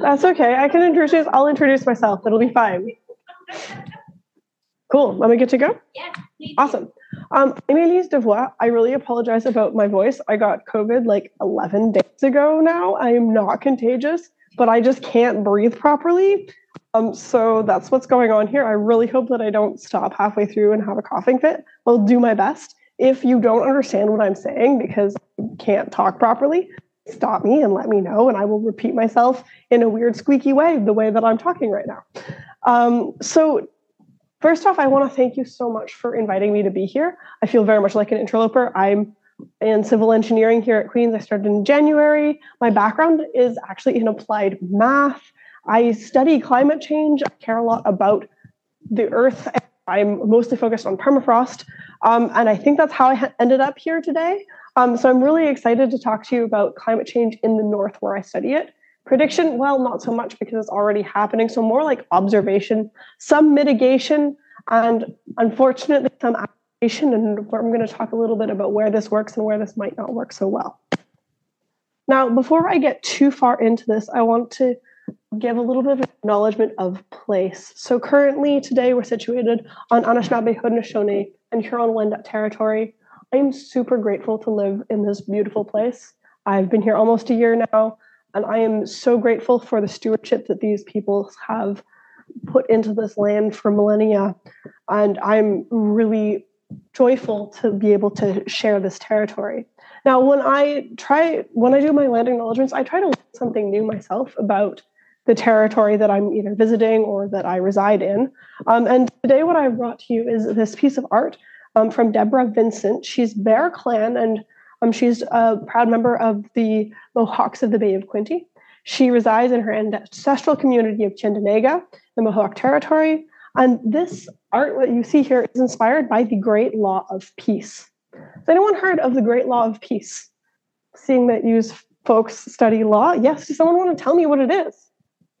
That's okay. I can introduce. I'll introduce myself. It'll be fine. Cool. Let me get to go. Yeah. Awesome. Um, I'm Elise Devoie. I really apologize about my voice. I got COVID like 11 days ago now. I am not contagious, but I just can't breathe properly. Um, so that's what's going on here. I really hope that I don't stop halfway through and have a coughing fit. I'll do my best. If you don't understand what I'm saying because I can't talk properly, stop me and let me know, and I will repeat myself in a weird squeaky way, the way that I'm talking right now. Um, so First off, I want to thank you so much for inviting me to be here. I feel very much like an interloper. I'm in civil engineering here at Queen's. I started in January. My background is actually in applied math. I study climate change. I care a lot about the earth. I'm mostly focused on permafrost. Um, and I think that's how I ha- ended up here today. Um, so I'm really excited to talk to you about climate change in the north where I study it. Prediction, well, not so much because it's already happening. So more like observation, some mitigation, and unfortunately some application. And I'm going to talk a little bit about where this works and where this might not work so well. Now, before I get too far into this, I want to give a little bit of acknowledgement of place. So currently today we're situated on Anishinaabe, Haudenosaunee, and Huron-Wendat territory. I am super grateful to live in this beautiful place. I've been here almost a year now. And I am so grateful for the stewardship that these people have put into this land for millennia. And I'm really joyful to be able to share this territory. Now, when I try, when I do my land acknowledgements, I try to learn something new myself about the territory that I'm either visiting or that I reside in. Um, and today, what I brought to you is this piece of art um, from Deborah Vincent. She's Bear Clan, and um, she's a proud member of the Mohawks of the Bay of Quinte. She resides in her ancestral community of Tyendinaga, the Mohawk Territory. And this art that you see here is inspired by the Great Law of Peace. Has anyone heard of the Great Law of Peace? Seeing that you folks study law, yes, does someone want to tell me what it is?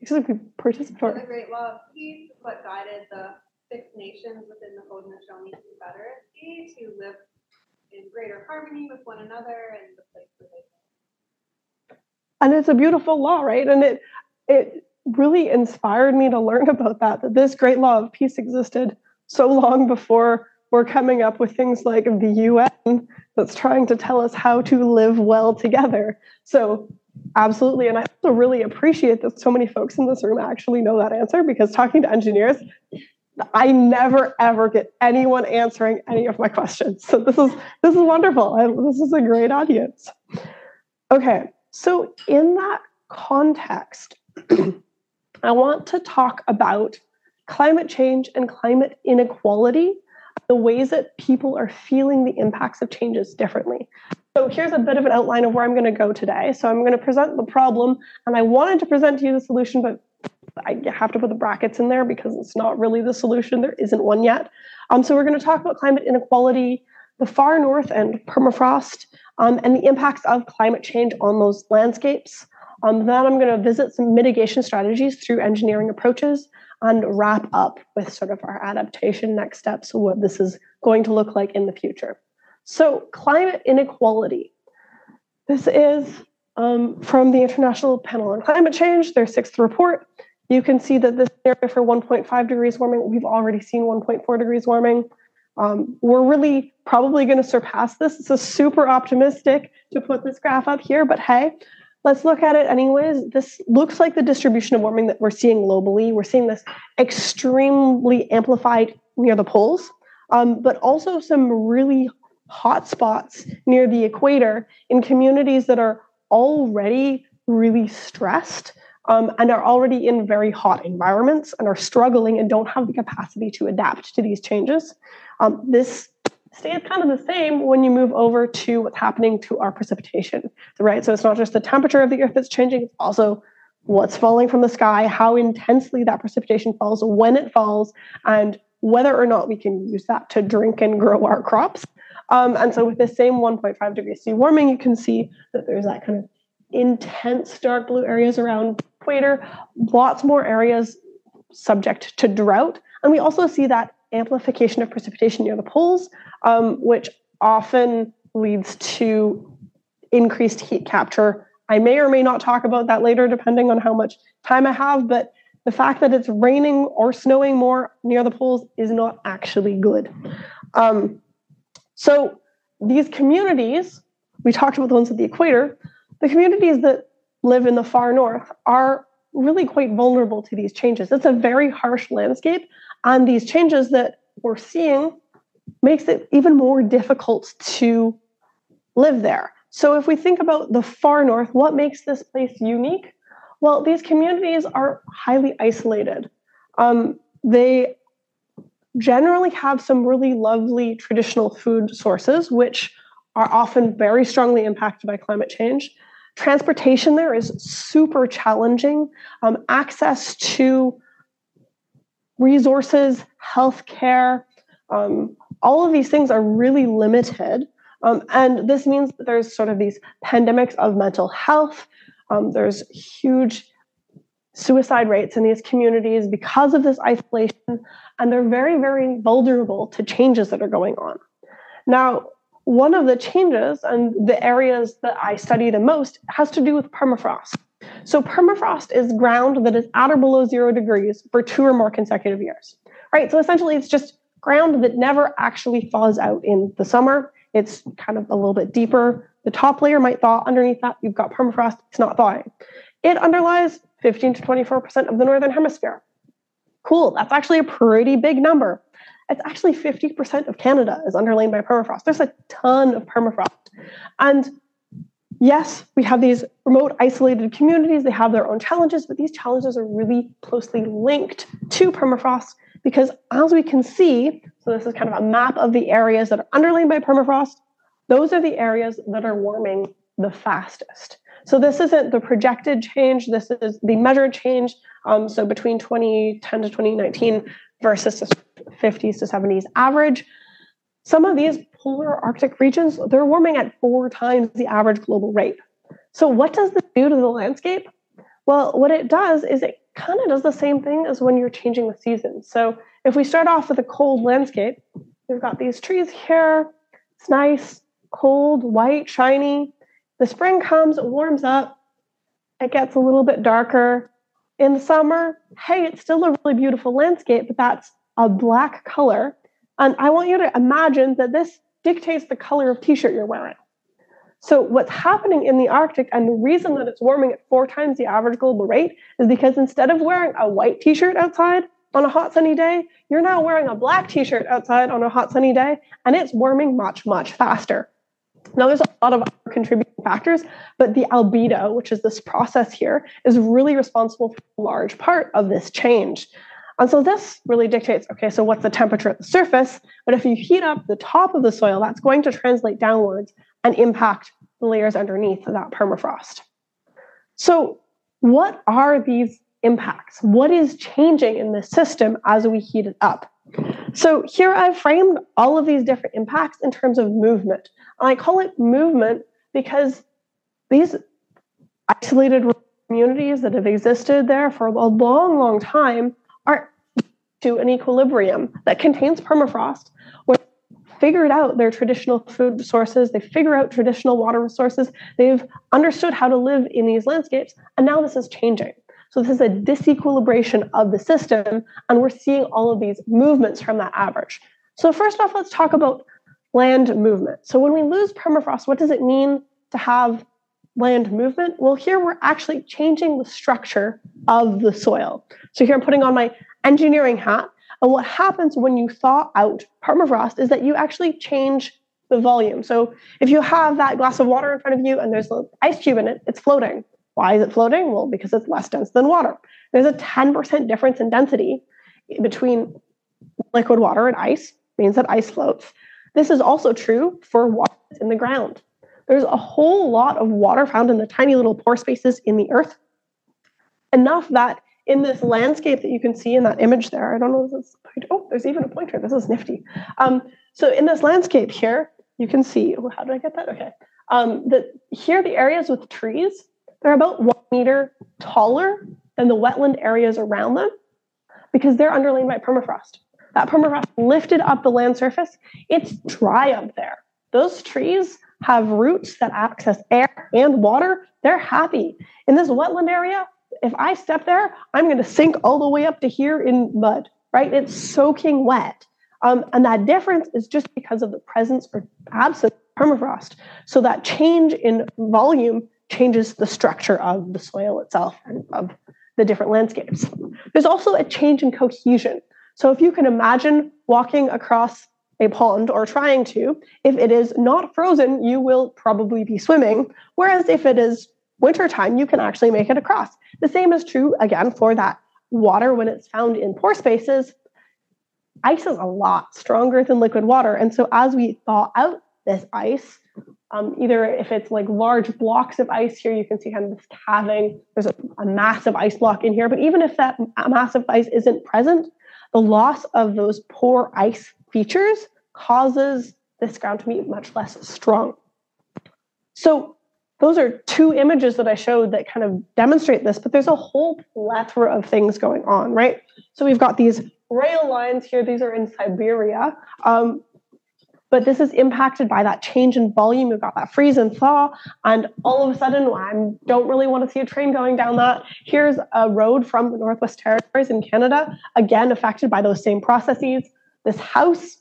Because we participatory. The Great Law of Peace is what guided the six nations within the Haudenosaunee Confederacy to live in greater harmony with one another and the place where they And it's a beautiful law, right? And it it really inspired me to learn about that, that this great law of peace existed so long before we're coming up with things like the UN that's trying to tell us how to live well together. So absolutely. And I also really appreciate that so many folks in this room actually know that answer because talking to engineers, I never ever get anyone answering any of my questions. So this is this is wonderful. I, this is a great audience. Okay, so in that context, I want to talk about climate change and climate inequality, the ways that people are feeling the impacts of changes differently. So here's a bit of an outline of where I'm going to go today. So I'm going to present the problem, and I wanted to present to you the solution, but I have to put the brackets in there because it's not really the solution. There isn't one yet. Um, so we're going to talk about climate inequality, the far north and permafrost, um, and the impacts of climate change on those landscapes. Um, then I'm going to visit some mitigation strategies through engineering approaches and wrap up with sort of our adaptation next steps, what this is going to look like in the future. So, climate inequality. This is um, from the International Panel on Climate Change, their sixth report. You can see that this area for 1.5 degrees warming, we've already seen 1.4 degrees warming. Um, we're really probably going to surpass this. It's a super optimistic to put this graph up here, but hey, let's look at it anyways. This looks like the distribution of warming that we're seeing globally. We're seeing this extremely amplified near the poles, um, but also some really hot spots near the equator in communities that are already really stressed um, and are already in very hot environments and are struggling and don't have the capacity to adapt to these changes. Um, this stays kind of the same when you move over to what's happening to our precipitation, right? So it's not just the temperature of the earth that's changing, it's also what's falling from the sky, how intensely that precipitation falls, when it falls, and whether or not we can use that to drink and grow our crops. Um, and so with the same 1.5 degrees C warming, you can see that there's that kind of intense dark blue areas around equator, lots more areas subject to drought. And we also see that amplification of precipitation near the poles, um, which often leads to increased heat capture I may or may not talk about that later, depending on how much time I have. But the fact that it's raining or snowing more near the poles is not actually good. Um, so these communities, we talked about the ones at the equator, the communities that live in the far north are really quite vulnerable to these changes. It's a very harsh landscape, and these changes that we're seeing makes it even more difficult to live there. So if we think about the far north, what makes this place unique? Well, these communities are highly isolated. Um, they generally have some really lovely traditional food sources, which are often very strongly impacted by climate change. Transportation there is super challenging. Um, access to resources, healthcare, um, all of these things are really limited. Um, and this means that there's sort of these pandemics of mental health. Um, there's huge suicide rates in these communities because of this isolation, and they're very, very vulnerable to changes that are going on. Now, one of the changes and the areas that I study the most has to do with permafrost. So, permafrost is ground that is at or below zero degrees for two or more consecutive years. Right? So, essentially, it's just ground that never actually thaws out in the summer. It's kind of a little bit deeper. The top layer might thaw. Underneath that, you've got permafrost. It's not thawing. It underlies 15 to 24% of the northern hemisphere. Cool. That's actually a pretty big number. It's actually 50% of Canada is underlain by permafrost. There's a ton of permafrost. And yes, we have these remote, isolated communities. They have their own challenges, but these challenges are really closely linked to permafrost because, as we can see, so this is kind of a map of the areas that are underlain by permafrost. Those are the areas that are warming the fastest. So this isn't the projected change, this is the measured change. Um, so between 2010 to 2019 versus the 50s to 70s average. Some of these polar Arctic regions, they're warming at four times the average global rate. So what does this do to the landscape? Well, what it does is it kind of does the same thing as when you're changing the seasons. So if we start off with a cold landscape, we've got these trees here. It's nice, cold, white, shiny. The spring comes, it warms up, it gets a little bit darker. In the summer, hey, it's still a really beautiful landscape, but that's a black color. And I want you to imagine that this dictates the color of t shirt you're wearing. So, what's happening in the Arctic, and the reason that it's warming at four times the average global rate, is because instead of wearing a white t shirt outside on a hot sunny day, you're now wearing a black t shirt outside on a hot sunny day, and it's warming much, much faster. Now, there's a lot of other contributing factors, but the albedo, which is this process here, is really responsible for a large part of this change. And so this really dictates okay, so what's the temperature at the surface? But if you heat up the top of the soil, that's going to translate downwards and impact the layers underneath that permafrost. So, what are these impacts? What is changing in this system as we heat it up? So, here I've framed all of these different impacts in terms of movement. And I call it movement because these isolated communities that have existed there for a long, long time are to an equilibrium that contains permafrost, where figured out their traditional food sources, they figure out traditional water resources, they've understood how to live in these landscapes, and now this is changing. So this is a disequilibration of the system, and we're seeing all of these movements from that average. So first off, let's talk about land movement. So when we lose permafrost, what does it mean to have land movement? Well, here we're actually changing the structure of the soil. So here I'm putting on my engineering hat. And what happens when you thaw out permafrost is that you actually change the volume. So if you have that glass of water in front of you and there's an ice cube in it, it's floating. Why is it floating? Well, because it's less dense than water. There's a 10% difference in density between liquid water and ice, means that ice floats. This is also true for water in the ground. There's a whole lot of water found in the tiny little pore spaces in the earth. Enough that in this landscape that you can see in that image there, I don't know if this pointer, oh, there's even a pointer. This is nifty. Um, so in this landscape here, you can see, oh, how did I get that? Okay. Um, the, here, the areas with trees, they're about one meter taller than the wetland areas around them because they're underlain by permafrost. That permafrost lifted up the land surface. It's dry up there. Those trees have roots that access air and water, they're happy. In this wetland area, if I step there, I'm going to sink all the way up to here in mud, right? It's soaking wet. Um, and that difference is just because of the presence or absence of permafrost. So that change in volume changes the structure of the soil itself and of the different landscapes. There's also a change in cohesion. So if you can imagine walking across a pond or trying to, if it is not frozen, you will probably be swimming. Whereas if it is wintertime, you can actually make it across. The same is true again for that water when it's found in pore spaces. Ice is a lot stronger than liquid water. And so as we thaw out this ice, um, either if it's like large blocks of ice here, you can see kind of this calving. There's a, a massive ice block in here. But even if that massive ice isn't present, the loss of those pore ice features causes this ground to be much less strong. So those are two images that I showed that kind of demonstrate this, but there's a whole plethora of things going on, right? So we've got these rail lines here. These are in Siberia. Um, but this is impacted by that change in volume. You've got that freeze and thaw, and all of a sudden, I don't really want to see a train going down that. Here's a road from the Northwest Territories in Canada, again affected by those same processes. This house,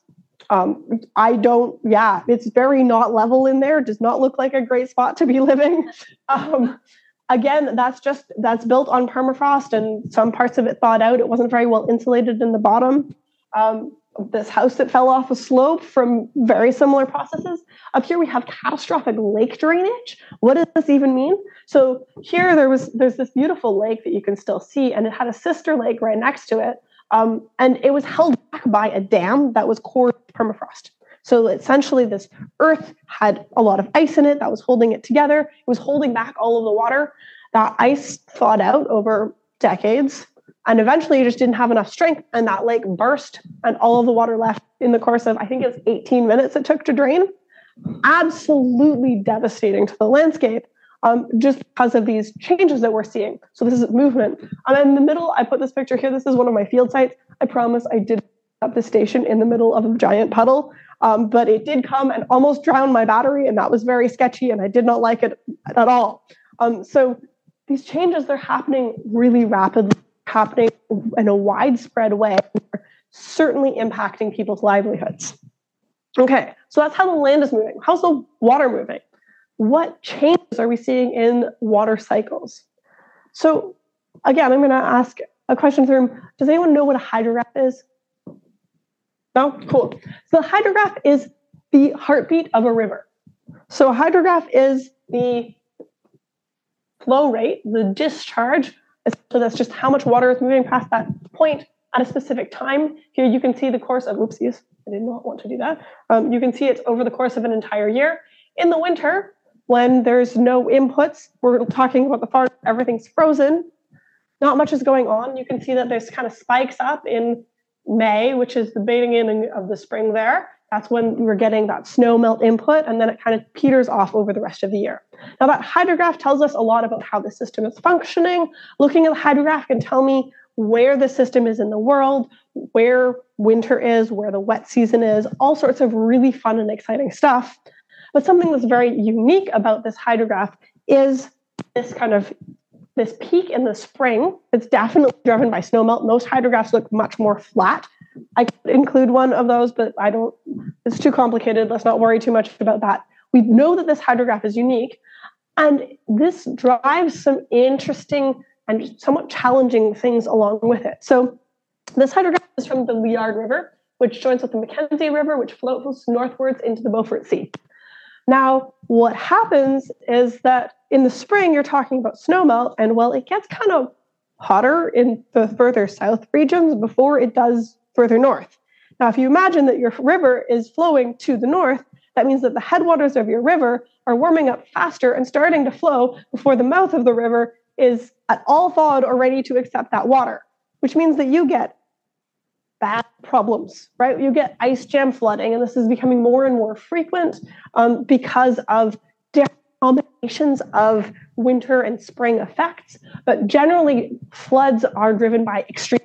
um, I don't, yeah, it's very not level in there. Does not look like a great spot to be living. Um, again, that's just that's built on permafrost, and some parts of it thawed out. It wasn't very well insulated in the bottom. Um, this house that fell off a slope from very similar processes. Up here we have catastrophic lake drainage. What does this even mean? So here there was there's this beautiful lake that you can still see, and it had a sister lake right next to it, um, and it was held back by a dam that was core permafrost. So essentially, this earth had a lot of ice in it that was holding it together. It was holding back all of the water. That ice thawed out over decades and eventually you just didn't have enough strength and that lake burst and all of the water left in the course of, I think it was 18 minutes it took to drain. Absolutely devastating to the landscape um, just because of these changes that we're seeing. So this is movement. And in the middle, I put this picture here. This is one of my field sites. I promise I did up the station in the middle of a giant puddle, um, but it did come and almost drown my battery, and that was very sketchy, and I did not like it at all. Um, so these changes, they're happening really rapidly happening in a widespread way, certainly impacting people's livelihoods. Okay, so that's how the land is moving. How's the water moving? What changes are we seeing in water cycles? So, again, I'm going to ask a question through. Does anyone know what a hydrograph is? No? Cool. So, the hydrograph is the heartbeat of a river. So, a hydrograph is the flow rate, the discharge so that's just how much water is moving past that point at a specific time. Here you can see the course of, oopsies, I did not want to do that. Um, you can see it's over the course of an entire year. In the winter, when there's no inputs, we're talking about the far, everything's frozen, not much is going on. You can see that there's kind of spikes up in May, which is the beginning of the spring there. That's when we're getting that snow melt input, and then it kind of peters off over the rest of the year. Now, that hydrograph tells us a lot about how the system is functioning. Looking at the hydrograph can tell me where the system is in the world, where winter is, where the wet season is, all sorts of really fun and exciting stuff. But something that's very unique about this hydrograph is this kind of this peak in the spring. It's definitely driven by snowmelt. Most hydrographs look much more flat I could include one of those, but I don't, it's too complicated. Let's not worry too much about that. We know that this hydrograph is unique, and this drives some interesting and somewhat challenging things along with it. So, this hydrograph is from the Liard River, which joins with the Mackenzie River, which flows northwards into the Beaufort Sea. Now, what happens is that in the spring, you're talking about snowmelt, and well, it gets kind of hotter in the further south regions before it does further north. Now, if you imagine that your river is flowing to the north, that means that the headwaters of your river are warming up faster and starting to flow before the mouth of the river is at all thawed or ready to accept that water, which means that you get bad problems, right? You get ice jam flooding, and this is becoming more and more frequent um, because of different combinations of winter and spring effects. But generally, floods are driven by extreme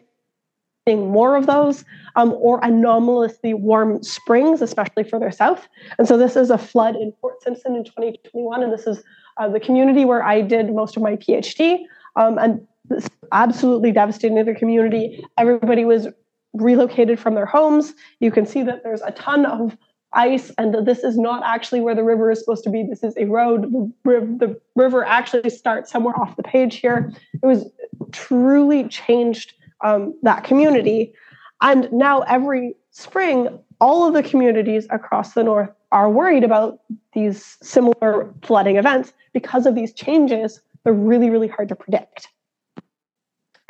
seeing more of those um, or anomalously warm springs, especially further south. And so this is a flood in Fort Simpson in 2021, and this is uh, the community where I did most of my PhD. Um, and this absolutely devastating the community. Everybody was relocated from their homes. You can see that there's a ton of ice and this is not actually where the river is supposed to be. This is a road. The, the river actually starts somewhere off the page here. It was truly changed um, that community. And now every spring, all of the communities across the north are worried about these similar flooding events because of these changes. They're really, really hard to predict.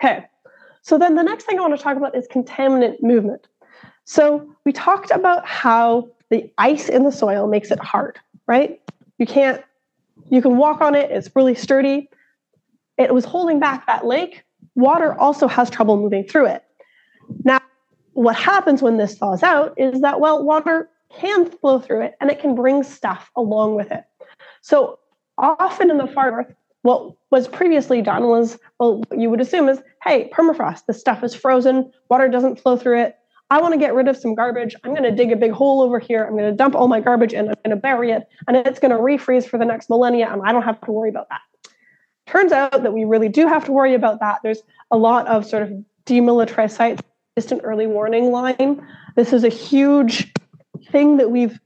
Okay, so then the next thing I want to talk about is contaminant movement. So we talked about how the ice in the soil makes it hard, right? You can't, you can walk on it, it's really sturdy. It was holding back that lake. Water also has trouble moving through it. Now, what happens when this thaws out is that, well, water can flow through it and it can bring stuff along with it. So often in the far north, what was previously done was, well, you would assume is, hey, permafrost, the stuff is frozen, water doesn't flow through it. I want to get rid of some garbage. I'm going to dig a big hole over here. I'm going to dump all my garbage and I'm going to bury it, and it's going to refreeze for the next millennia, and I don't have to worry about that. Turns out that we really do have to worry about that. There's a lot of sort of demilitarized distant early warning line. This is a huge thing that we've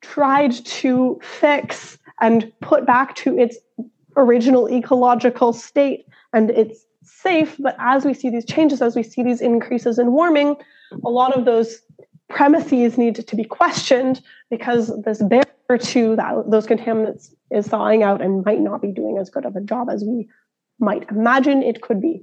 tried to fix and put back to its original ecological state. And it's safe, but as we see these changes, as we see these increases in warming, a lot of those premises need to be questioned because this barrier to that, those contaminants is thawing out and might not be doing as good of a job as we might imagine it could be.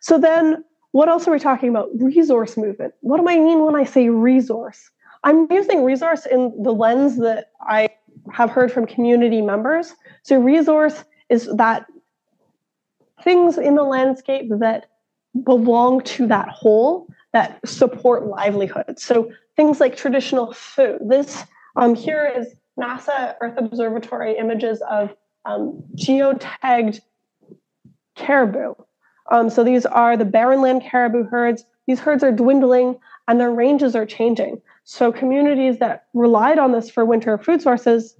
So then what else are we talking about? Resource movement. What do I mean when I say resource? I'm using resource in the lens that I have heard from community members. So, resource is that things in the landscape that belong to that whole that support livelihood. So, things like traditional food. This um, here is NASA Earth Observatory images of um, geotagged caribou. Um, so these are the barren land caribou herds. These herds are dwindling and their ranges are changing. So communities that relied on this for winter food sources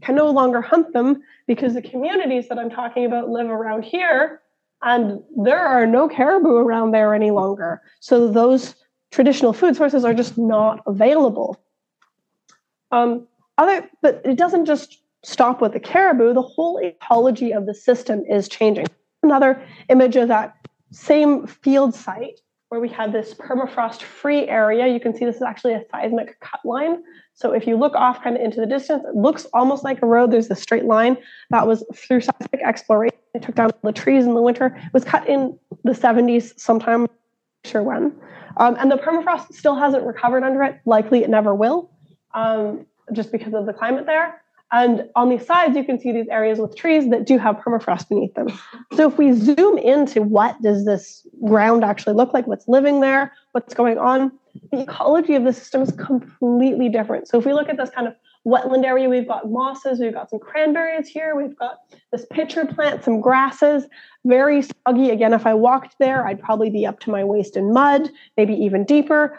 can no longer hunt them because the communities that I'm talking about live around here and there are no caribou around there any longer. So those traditional food sources are just not available. Um, other, but it doesn't just stop with the caribou. The whole ecology of the system is changing another image of that same field site where we have this permafrost free area. You can see this is actually a seismic cut line. So if you look off kind of into the distance, it looks almost like a road. There's a straight line that was through seismic exploration. They took down the trees in the winter. It was cut in the 70s, sometime, sure when. Um, and the permafrost still hasn't recovered under it. Likely it never will, um, just because of the climate there. And on these sides, you can see these areas with trees that do have permafrost beneath them. So if we zoom into what does this ground actually look like, what's living there, what's going on, the ecology of the system is completely different. So if we look at this kind of wetland area, we've got mosses, we've got some cranberries here, we've got this pitcher plant, some grasses, very soggy. Again, if I walked there, I'd probably be up to my waist in mud, maybe even deeper.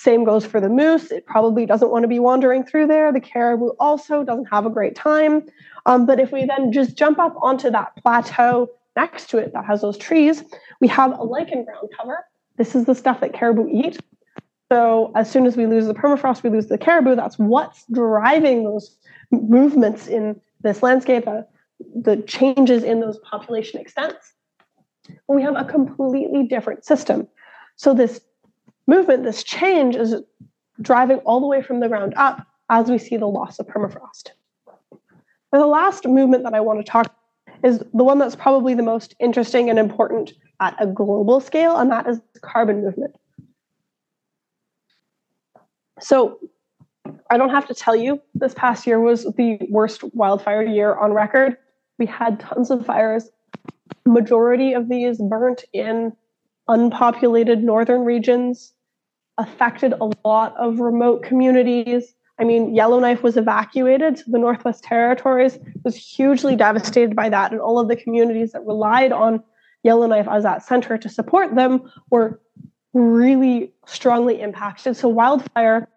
Same goes for the moose. It probably doesn't want to be wandering through there. The caribou also doesn't have a great time. Um, but if we then just jump up onto that plateau next to it that has those trees, we have a lichen ground cover. This is the stuff that caribou eat. So as soon as we lose the permafrost, we lose the caribou. That's what's driving those movements in this landscape, uh, the changes in those population extents. we have a completely different system. So this movement, this change is driving all the way from the ground up as we see the loss of permafrost. And the last movement that I want to talk is the one that's probably the most interesting and important at a global scale, and that is the carbon movement. So I don't have to tell you, this past year was the worst wildfire year on record. We had tons of fires. Majority of these burnt in unpopulated northern regions affected a lot of remote communities. I mean, Yellowknife was evacuated, so the Northwest Territories was hugely devastated by that, and all of the communities that relied on Yellowknife as that center to support them were really strongly impacted. So wildfire,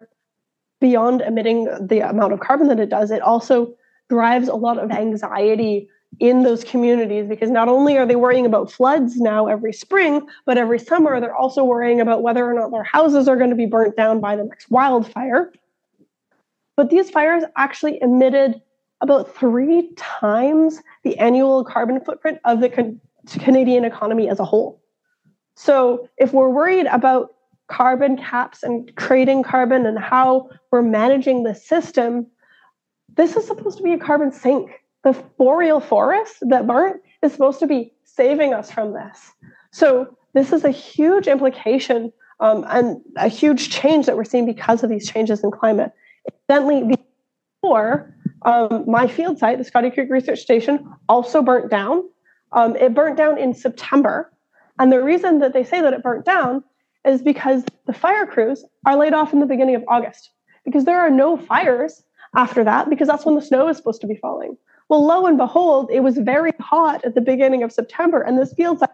beyond emitting the amount of carbon that it does, it also drives a lot of anxiety in those communities because not only are they worrying about floods now every spring, but every summer they're also worrying about whether or not their houses are going to be burnt down by the next wildfire. But these fires actually emitted about three times the annual carbon footprint of the can- Canadian economy as a whole. So if we're worried about carbon caps and trading carbon and how we're managing the system, this is supposed to be a carbon sink. The boreal forest that burnt is supposed to be saving us from this. So this is a huge implication um, and a huge change that we're seeing because of these changes in climate. Incidentally, before um, my field site, the Scotty Creek Research Station, also burnt down. Um, it burnt down in September. And the reason that they say that it burnt down is because the fire crews are laid off in the beginning of August because there are no fires after that because that's when the snow is supposed to be falling. Well, lo and behold, it was very hot at the beginning of September, and this field site,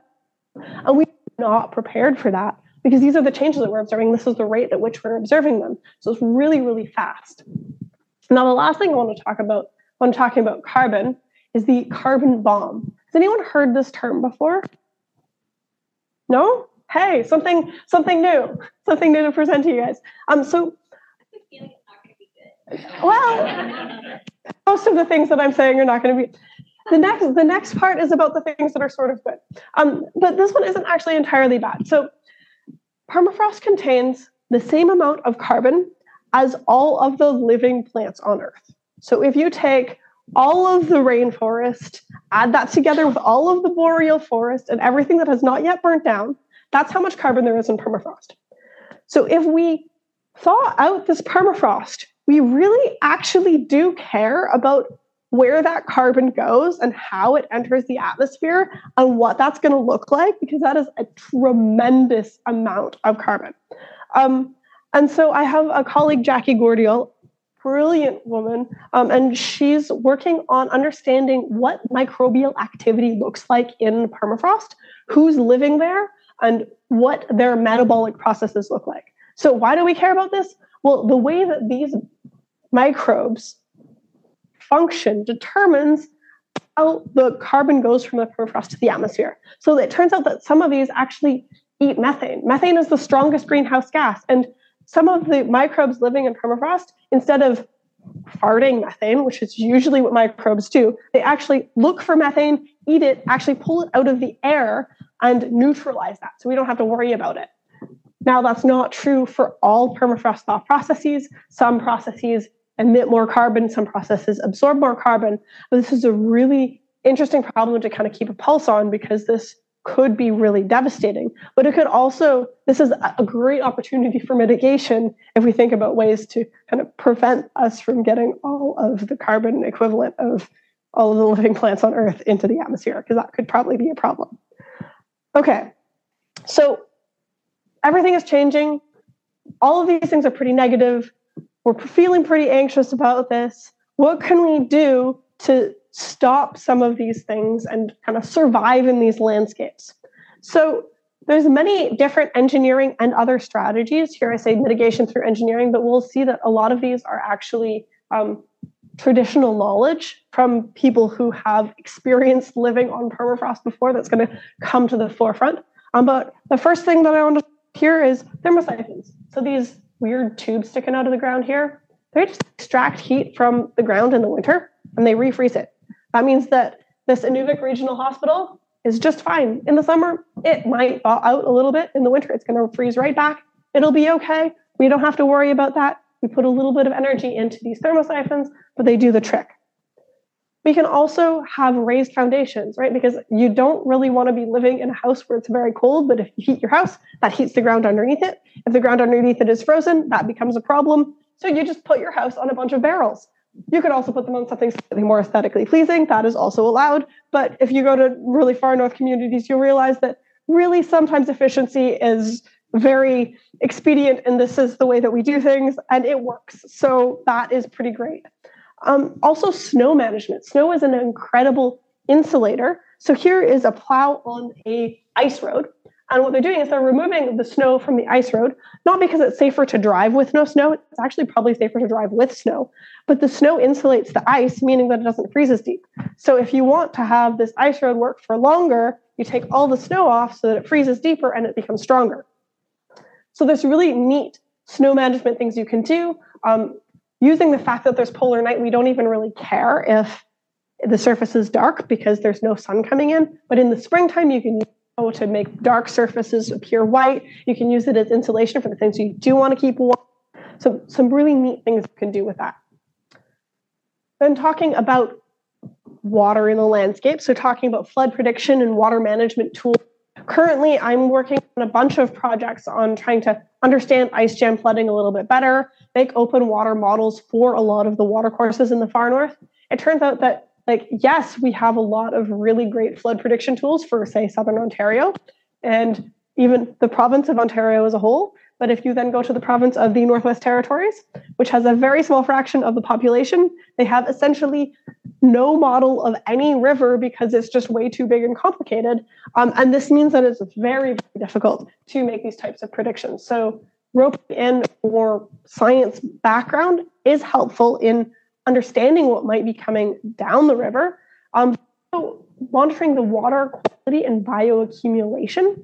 and we are not prepared for that because these are the changes that we're observing. This is the rate at which we're observing them. So it's really, really fast. Now, the last thing I want to talk about when talking about carbon is the carbon bomb. Has anyone heard this term before? No? Hey, something something new, something new to present to you guys. Um, so well, most of the things that I'm saying are not going to be. The next, the next part is about the things that are sort of good. Um, but this one isn't actually entirely bad. So, permafrost contains the same amount of carbon as all of the living plants on Earth. So, if you take all of the rainforest, add that together with all of the boreal forest and everything that has not yet burnt down, that's how much carbon there is in permafrost. So, if we thaw out this permafrost we really actually do care about where that carbon goes and how it enters the atmosphere and what that's going to look like because that is a tremendous amount of carbon. Um, and so I have a colleague, Jackie Goordial, brilliant woman, um, and she's working on understanding what microbial activity looks like in permafrost, who's living there, and what their metabolic processes look like. So, why do we care about this? Well, the way that these microbes function determines how the carbon goes from the permafrost to the atmosphere. So it turns out that some of these actually eat methane. Methane is the strongest greenhouse gas. And some of the microbes living in permafrost, instead of farting methane, which is usually what microbes do, they actually look for methane, eat it, actually pull it out of the air and neutralize that. So we don't have to worry about it. Now, that's not true for all permafrost thaw processes. Some processes emit more carbon, some processes absorb more carbon. But this is a really interesting problem to kind of keep a pulse on because this could be really devastating. But it could also, this is a great opportunity for mitigation if we think about ways to kind of prevent us from getting all of the carbon equivalent of all of the living plants on Earth into the atmosphere, because that could probably be a problem. Okay, so everything is changing. All of these things are pretty negative we're feeling pretty anxious about this. What can we do to stop some of these things and kind of survive in these landscapes? So there's many different engineering and other strategies. Here I say mitigation through engineering, but we'll see that a lot of these are actually um, traditional knowledge from people who have experienced living on permafrost before that's going to come to the forefront. Um, but the first thing that I want to hear is thermosiphons. So these weird tubes sticking out of the ground here, they just extract heat from the ground in the winter and they refreeze it. That means that this Inuvik Regional Hospital is just fine. In the summer, it might thaw out a little bit. In the winter, it's going to freeze right back. It'll be okay. We don't have to worry about that. We put a little bit of energy into these thermosiphons, but they do the trick. We can also have raised foundations, right? Because you don't really want to be living in a house where it's very cold, but if you heat your house, that heats the ground underneath it. If the ground underneath it is frozen, that becomes a problem. So you just put your house on a bunch of barrels. You could also put them on something slightly more aesthetically pleasing. That is also allowed. But if you go to really far north communities, you'll realize that really sometimes efficiency is very expedient and this is the way that we do things and it works. So that is pretty great. Um, also, snow management. Snow is an incredible insulator. So here is a plow on a ice road. And what they're doing is they're removing the snow from the ice road, not because it's safer to drive with no snow, it's actually probably safer to drive with snow, but the snow insulates the ice, meaning that it doesn't freeze as deep. So if you want to have this ice road work for longer, you take all the snow off so that it freezes deeper and it becomes stronger. So there's really neat snow management things you can do. Um, using the fact that there's polar night, we don't even really care if the surface is dark because there's no sun coming in. But in the springtime, you can use to make dark surfaces appear white. You can use it as insulation for the things you do want to keep warm. So some really neat things you can do with that. Then talking about water in the landscape, so talking about flood prediction and water management tools. Currently, I'm working on a bunch of projects on trying to understand ice jam flooding a little bit better, make open water models for a lot of the watercourses in the far north. It turns out that like yes we have a lot of really great flood prediction tools for say southern ontario and even the province of ontario as a whole but if you then go to the province of the northwest territories which has a very small fraction of the population they have essentially no model of any river because it's just way too big and complicated um, and this means that it's very, very difficult to make these types of predictions so roping in more science background is helpful in understanding what might be coming down the river, um, so monitoring the water quality and bioaccumulation.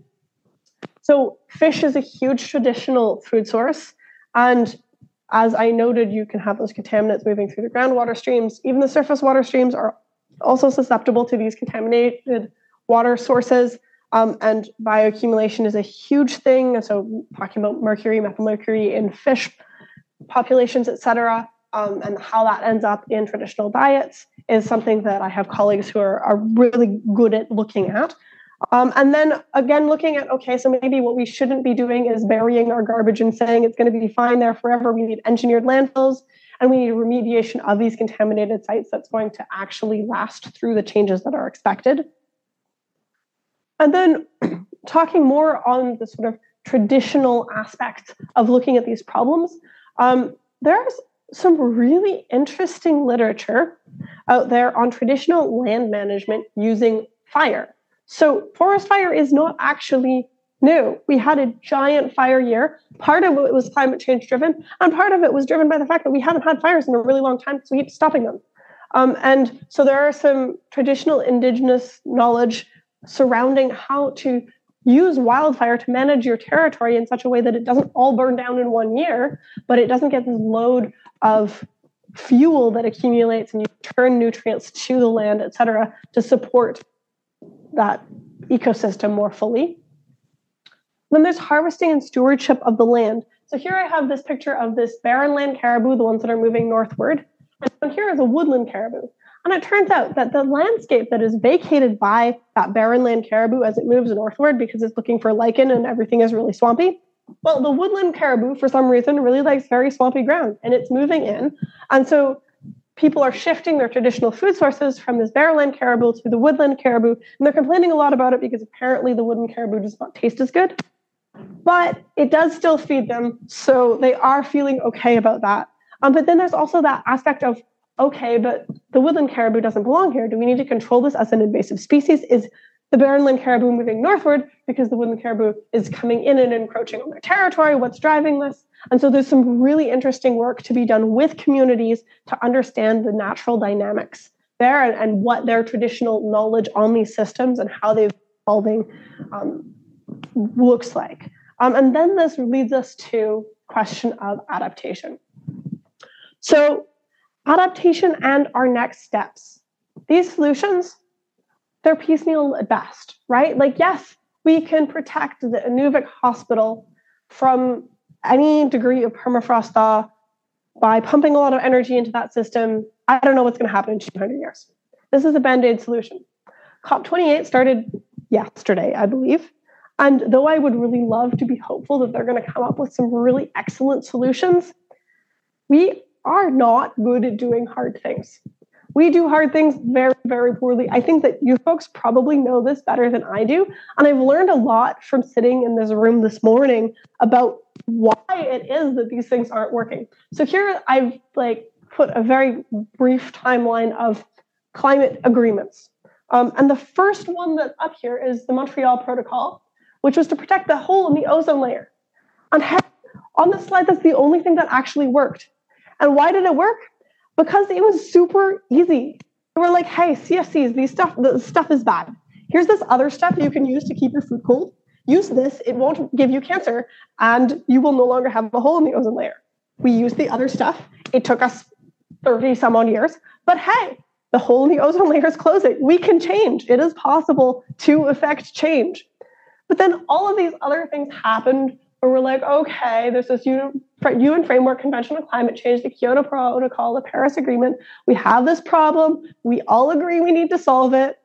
So, fish is a huge traditional food source. And as I noted, you can have those contaminants moving through the groundwater streams. Even the surface water streams are also susceptible to these contaminated water sources. Um, and bioaccumulation is a huge thing. So, talking about mercury, methylmercury in fish populations, et cetera um, and how that ends up in traditional diets is something that I have colleagues who are, are really good at looking at. Um, and then again, looking at okay, so maybe what we shouldn't be doing is burying our garbage and saying it's going to be fine there forever. We need engineered landfills and we need remediation of these contaminated sites that's going to actually last through the changes that are expected. And then talking more on the sort of traditional aspects of looking at these problems, um, there's some really interesting literature out there on traditional land management using fire. So, forest fire is not actually new. We had a giant fire year. Part of it was climate change driven, and part of it was driven by the fact that we haven't had fires in a really long time, so we keep stopping them. Um, and so, there are some traditional indigenous knowledge surrounding how to use wildfire to manage your territory in such a way that it doesn't all burn down in one year, but it doesn't get this load of fuel that accumulates and you turn nutrients to the land, et cetera, to support that ecosystem more fully. Then there's harvesting and stewardship of the land. So here I have this picture of this barren land caribou, the ones that are moving northward. And here is a woodland caribou. And it turns out that the landscape that is vacated by that barren land caribou as it moves northward because it's looking for lichen and everything is really swampy. Well, the woodland caribou, for some reason, really likes very swampy ground and it's moving in. And so people are shifting their traditional food sources from this barren land caribou to the woodland caribou. And they're complaining a lot about it because apparently the woodland caribou does not taste as good. But it does still feed them. So they are feeling okay about that. Um, but then there's also that aspect of okay, but the woodland caribou doesn't belong here. Do we need to control this as an invasive species? Is the barrenland caribou moving northward because the woodland caribou is coming in and encroaching on their territory? What's driving this? And so there's some really interesting work to be done with communities to understand the natural dynamics there and, and what their traditional knowledge on these systems and how they're evolving um, looks like. Um, and then this leads us to question of adaptation. So adaptation and our next steps. These solutions, they're piecemeal at best, right? Like, yes, we can protect the Inuvik hospital from any degree of permafrost thaw by pumping a lot of energy into that system. I don't know what's going to happen in 200 years. This is a band aid solution. COP28 started yesterday, I believe. And though I would really love to be hopeful that they're going to come up with some really excellent solutions, we are not good at doing hard things. We do hard things very, very poorly. I think that you folks probably know this better than I do. And I've learned a lot from sitting in this room this morning about why it is that these things aren't working. So here I've like put a very brief timeline of climate agreements. Um, and the first one that's up here is the Montreal Protocol, which was to protect the hole in the ozone layer. On the slide, that's the only thing that actually worked. And why did it work? Because it was super easy. We're like, hey, CFCs, these stuff, the stuff is bad. Here's this other stuff you can use to keep your food cold. Use this, it won't give you cancer, and you will no longer have a hole in the ozone layer. We used the other stuff. It took us 30 some odd years, but hey, the hole in the ozone layer is closing. We can change. It is possible to affect change. But then all of these other things happened where we're like, okay, there's this UN Framework Convention on Climate Change, the Kyoto Protocol, the Paris Agreement. We have this problem. We all agree we need to solve it.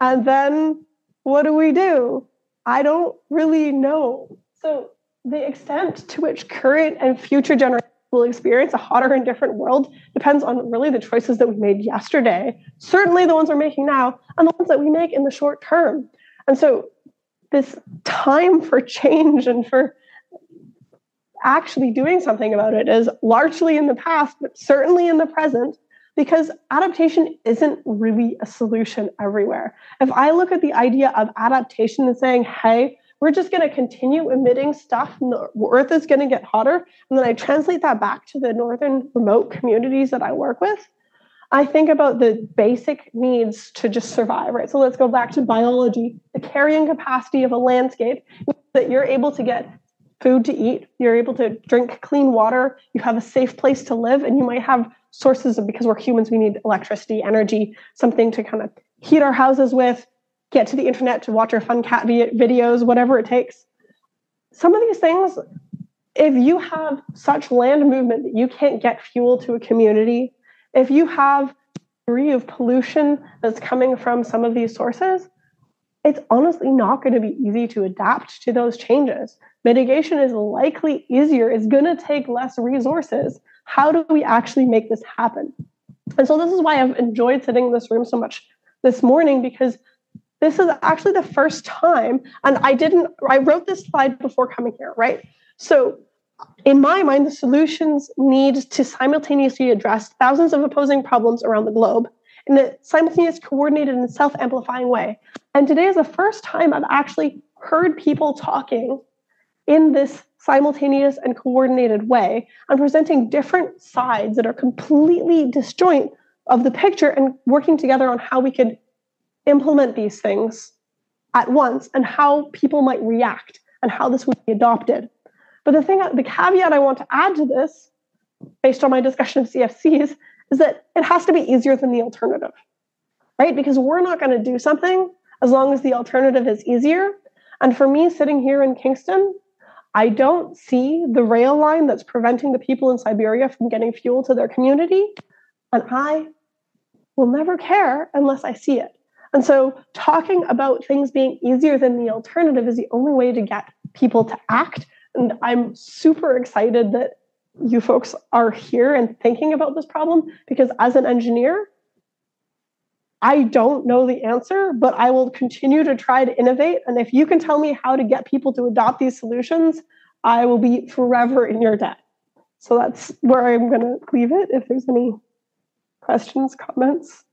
And then what do we do? I don't really know. So the extent to which current and future generations will experience a hotter and different world depends on really the choices that we made yesterday, certainly the ones we're making now, and the ones that we make in the short term. And so this time for change and for actually doing something about it is largely in the past, but certainly in the present, because adaptation isn't really a solution everywhere. If I look at the idea of adaptation and saying, hey, we're just going to continue emitting stuff and the earth is going to get hotter, and then I translate that back to the northern remote communities that I work with, I think about the basic needs to just survive, right? So let's go back to biology. The carrying capacity of a landscape that you're able to get food to eat, you're able to drink clean water, you have a safe place to live, and you might have sources of because we're humans, we need electricity, energy, something to kind of heat our houses with, get to the internet to watch our fun cat videos, whatever it takes. Some of these things, if you have such land movement that you can't get fuel to a community, if you have degree of pollution that's coming from some of these sources, it's honestly not going to be easy to adapt to those changes. Mitigation is likely easier, it's going to take less resources. How do we actually make this happen? And so, this is why I've enjoyed sitting in this room so much this morning because this is actually the first time, and I didn't, I wrote this slide before coming here, right? So, in my mind, the solutions need to simultaneously address thousands of opposing problems around the globe in a simultaneous, coordinated, and self amplifying way. And today is the first time I've actually heard people talking in this simultaneous and coordinated way and presenting different sides that are completely disjoint of the picture and working together on how we could implement these things at once and how people might react and how this would be adopted. But the thing, the caveat I want to add to this, based on my discussion of CFCs, is that it has to be easier than the alternative, right? Because we're not going to do something as long as the alternative is easier. And for me, sitting here in Kingston, I don't see the rail line that's preventing the people in Siberia from getting fuel to their community. And I will never care unless I see it. And so, talking about things being easier than the alternative is the only way to get people to act and I'm super excited that you folks are here and thinking about this problem because as an engineer, I don't know the answer, but I will continue to try to innovate. And if you can tell me how to get people to adopt these solutions, I will be forever in your debt. So that's where I'm going to leave it. If there's any questions, comments.